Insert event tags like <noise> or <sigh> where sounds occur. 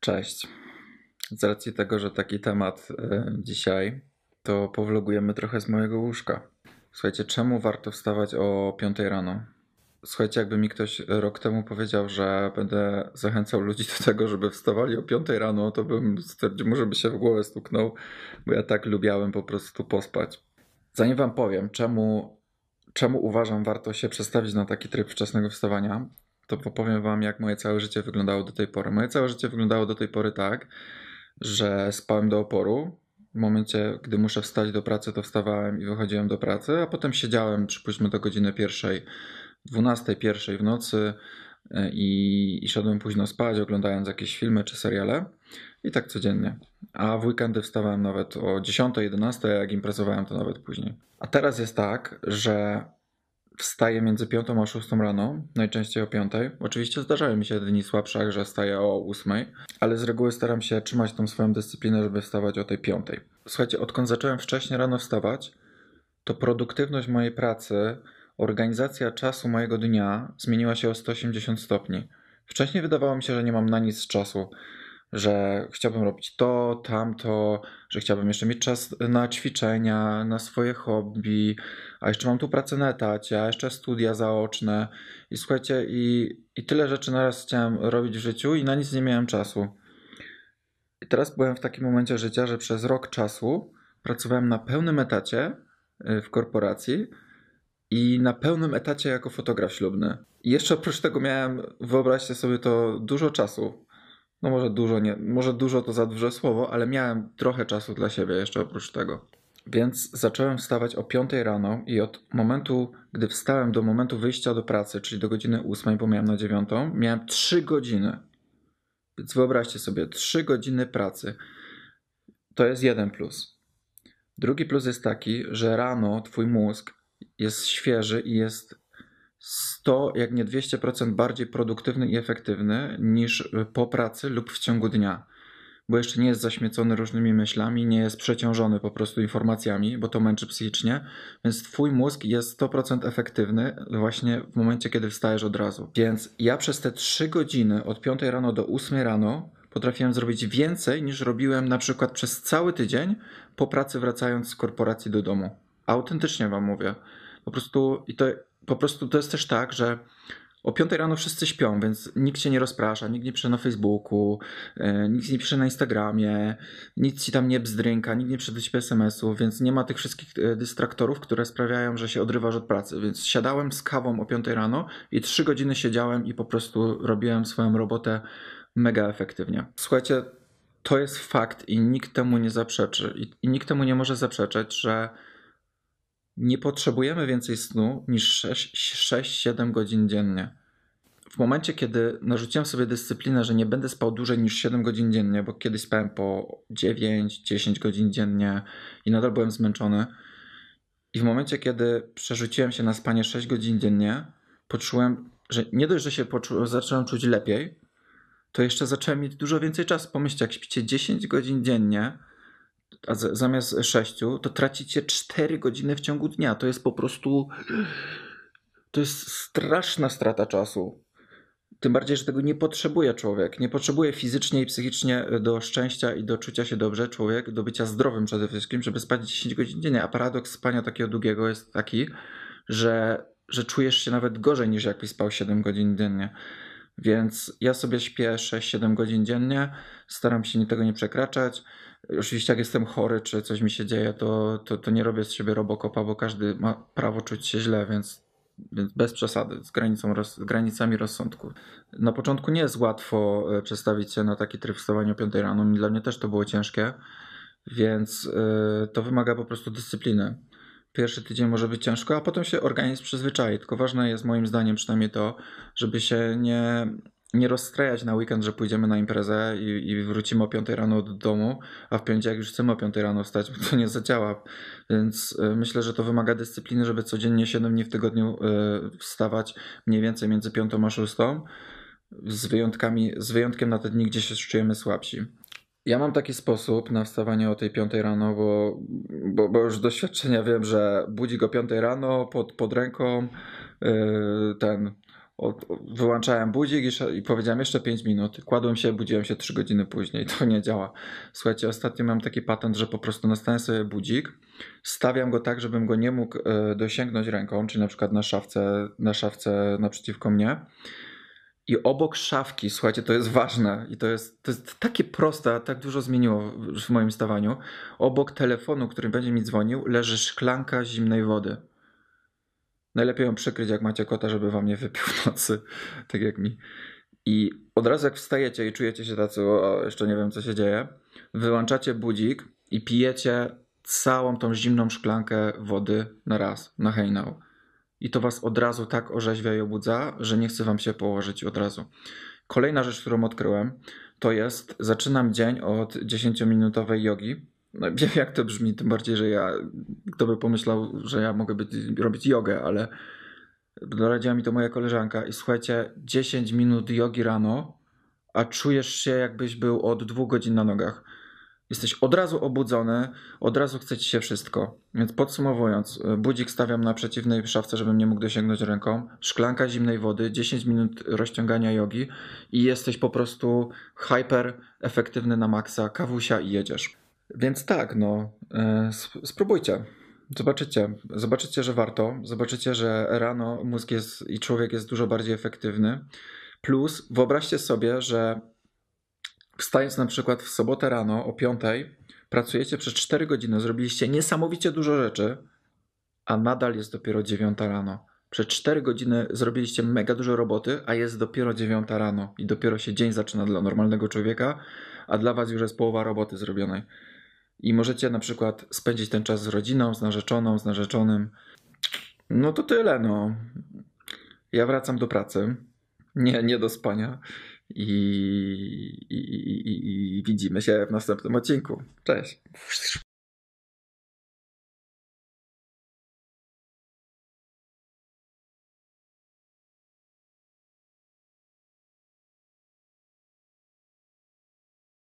Cześć. Z racji tego, że taki temat y, dzisiaj, to powlogujemy trochę z mojego łóżka. Słuchajcie, czemu warto wstawać o 5 rano? Słuchajcie, jakby mi ktoś rok temu powiedział, że będę zachęcał ludzi do tego, żeby wstawali o 5 rano, to bym stwierdził, może by się w głowę stuknął, bo ja tak lubiałem po prostu pospać. Zanim wam powiem, czemu, czemu uważam warto się przestawić na taki tryb wczesnego wstawania, to powiem wam, jak moje całe życie wyglądało do tej pory. Moje całe życie wyglądało do tej pory tak, że spałem do oporu. W momencie, gdy muszę wstać do pracy, to wstawałem i wychodziłem do pracy, a potem siedziałem, przypuśćmy, do godziny pierwszej, dwunastej, pierwszej w nocy e, i, i szedłem późno spać, oglądając jakieś filmy czy seriale. I tak codziennie. A w weekendy wstawałem nawet o 10, 11, a jak imprezowałem, to nawet później. A teraz jest tak, że wstaję między 5 a 6 rano, najczęściej o 5. Oczywiście zdarzają mi się dni słabsze, że wstaję o 8, ale z reguły staram się trzymać tą swoją dyscyplinę, żeby wstawać o tej 5. Słuchajcie, odkąd zacząłem wcześniej rano wstawać, to produktywność mojej pracy, organizacja czasu mojego dnia zmieniła się o 180 stopni. Wcześniej wydawało mi się, że nie mam na nic czasu że chciałbym robić to, tamto, że chciałbym jeszcze mieć czas na ćwiczenia, na swoje hobby, a jeszcze mam tu pracę na etacie, a jeszcze studia zaoczne. I słuchajcie, i, i tyle rzeczy naraz chciałem robić w życiu i na nic nie miałem czasu. I teraz byłem w takim momencie życia, że przez rok czasu pracowałem na pełnym etacie y, w korporacji i na pełnym etacie jako fotograf ślubny. I jeszcze oprócz tego miałem, wyobraźcie sobie to, dużo czasu no może dużo, nie, może dużo to za duże słowo, ale miałem trochę czasu dla siebie jeszcze oprócz tego. Więc zacząłem wstawać o 5 rano i od momentu, gdy wstałem do momentu wyjścia do pracy, czyli do godziny 8, bo miałem na 9, miałem 3 godziny. Więc wyobraźcie sobie, 3 godziny pracy. To jest jeden plus. Drugi plus jest taki, że rano twój mózg jest świeży i jest 100, jak nie 200% bardziej produktywny i efektywny niż y, po pracy lub w ciągu dnia. Bo jeszcze nie jest zaśmiecony różnymi myślami, nie jest przeciążony po prostu informacjami, bo to męczy psychicznie, więc twój mózg jest 100% efektywny właśnie w momencie, kiedy wstajesz od razu. Więc ja przez te 3 godziny od 5 rano do 8 rano potrafiłem zrobić więcej niż robiłem na przykład przez cały tydzień po pracy wracając z korporacji do domu. Autentycznie wam mówię. Po prostu i to po prostu to jest też tak, że o 5 rano wszyscy śpią, więc nikt się nie rozprasza, nikt nie pisze na Facebooku, e, nikt nie pisze na Instagramie, nic ci tam nie bzdrynka, nikt nie przysypie SMS-ów, więc nie ma tych wszystkich e, dystraktorów, które sprawiają, że się odrywasz od pracy. Więc siadałem z kawą o 5 rano i 3 godziny siedziałem i po prostu robiłem swoją robotę mega efektywnie. Słuchajcie, to jest fakt i nikt temu nie zaprzeczy. I, i nikt temu nie może zaprzeczać, że nie potrzebujemy więcej snu niż 6-7 godzin dziennie. W momencie, kiedy narzuciłem sobie dyscyplinę, że nie będę spał dłużej niż 7 godzin dziennie, bo kiedyś spałem po 9-10 godzin dziennie i nadal byłem zmęczony. I w momencie, kiedy przerzuciłem się na spanie 6 godzin dziennie, poczułem, że nie dość, że się poczu- zacząłem czuć lepiej, to jeszcze zacząłem mieć dużo więcej czasu. Pomyślcie, jak śpicie 10 godzin dziennie, a z, zamiast 6, to tracicie 4 godziny w ciągu dnia. To jest po prostu. To jest straszna strata czasu. Tym bardziej, że tego nie potrzebuje człowiek. Nie potrzebuje fizycznie i psychicznie do szczęścia i do czucia się dobrze człowiek, do bycia zdrowym przede wszystkim, żeby spać 10 godzin dziennie. A paradoks spania takiego długiego jest taki, że, że czujesz się nawet gorzej niż jakbyś spał 7 godzin dziennie. Więc ja sobie śpię 6-7 godzin dziennie, staram się tego nie przekraczać. Oczywiście jak jestem chory, czy coś mi się dzieje, to, to, to nie robię z siebie robokopa, bo każdy ma prawo czuć się źle, więc, więc bez przesady, z, granicą, z granicami rozsądku. Na początku nie jest łatwo e, przestawić się na taki tryb wstawania o 5 rano, dla mnie też to było ciężkie, więc yy, to wymaga po prostu dyscypliny. Pierwszy tydzień może być ciężko, a potem się organizm przyzwyczai. Tylko ważne jest moim zdaniem przynajmniej to, żeby się nie, nie rozstrajać na weekend, że pójdziemy na imprezę i, i wrócimy o 5 rano do domu, a w piątek już chcemy o 5 rano wstać, bo to nie zadziała. Więc y, myślę, że to wymaga dyscypliny, żeby codziennie 7 dni w tygodniu y, wstawać mniej więcej między 5 a 6. Z, wyjątkami, z wyjątkiem na te dni, gdzie się czujemy słabsi. Ja mam taki sposób na wstawanie o tej 5 rano, bo, bo, bo już z doświadczenia wiem, że budzi go 5 rano pod, pod ręką yy, ten Od, wyłączałem budzik i, i powiedziałem jeszcze 5 minut. Kładłem się, budziłem się 3 godziny później. To nie działa. Słuchajcie, ostatnio mam taki patent, że po prostu nastawiam sobie budzik, stawiam go tak, żebym go nie mógł e, dosięgnąć ręką, czyli na przykład na szafce, na szafce naprzeciwko mnie. I obok szafki, słuchajcie, to jest ważne i to jest, to jest takie proste, a tak dużo zmieniło w, moim stawaniu. Obok telefonu, który będzie mi dzwonił, leży szklanka zimnej wody. Najlepiej ją przykryć, jak macie kota, żeby wam nie wypił w nocy, tak jak mi. I od razu jak wstajecie i czujecie się tacy, o, jeszcze nie wiem co się dzieje, wyłączacie budzik i pijecie całą tą zimną szklankę wody na raz, na hejnał. I to was od razu tak orzeźwia i obudza, że nie chce wam się położyć od razu. Kolejna rzecz, którą odkryłem, to jest, zaczynam dzień od 10-minutowej jogi. No, <laughs> wiem jak to brzmi, tym bardziej, że ja, kto by pomyślał, że ja mogę być, robić jogę, ale doradziła mi to moja koleżanka i słuchajcie, 10 minut jogi rano, a czujesz się jakbyś był od dwóch godzin na nogach. Jesteś od razu obudzony, od razu chce ci się wszystko. Więc podsumowując, budzik stawiam na przeciwnej szafce, żebym nie mógł dosięgnąć ręką. Szklanka zimnej wody, 10 minut rozciągania jogi i jesteś po prostu hyper efektywny na maksa, kawusia i jedziesz. Więc tak, no, sp- spróbujcie. Zobaczycie, zobaczycie, że warto. Zobaczycie, że rano mózg jest i człowiek jest dużo bardziej efektywny. Plus, wyobraźcie sobie, że wstając na przykład w sobotę rano o 5, pracujecie przez 4 godziny, zrobiliście niesamowicie dużo rzeczy, a nadal jest dopiero 9 rano. Przez 4 godziny zrobiliście mega dużo roboty, a jest dopiero 9 rano i dopiero się dzień zaczyna dla normalnego człowieka, a dla was już jest połowa roboty zrobionej. I możecie na przykład spędzić ten czas z rodziną, z narzeczoną, z narzeczonym. No to tyle, no. Ja wracam do pracy. Nie, nie do spania. I, i, i, i, widzimy się w następnym odcinku. Cześć.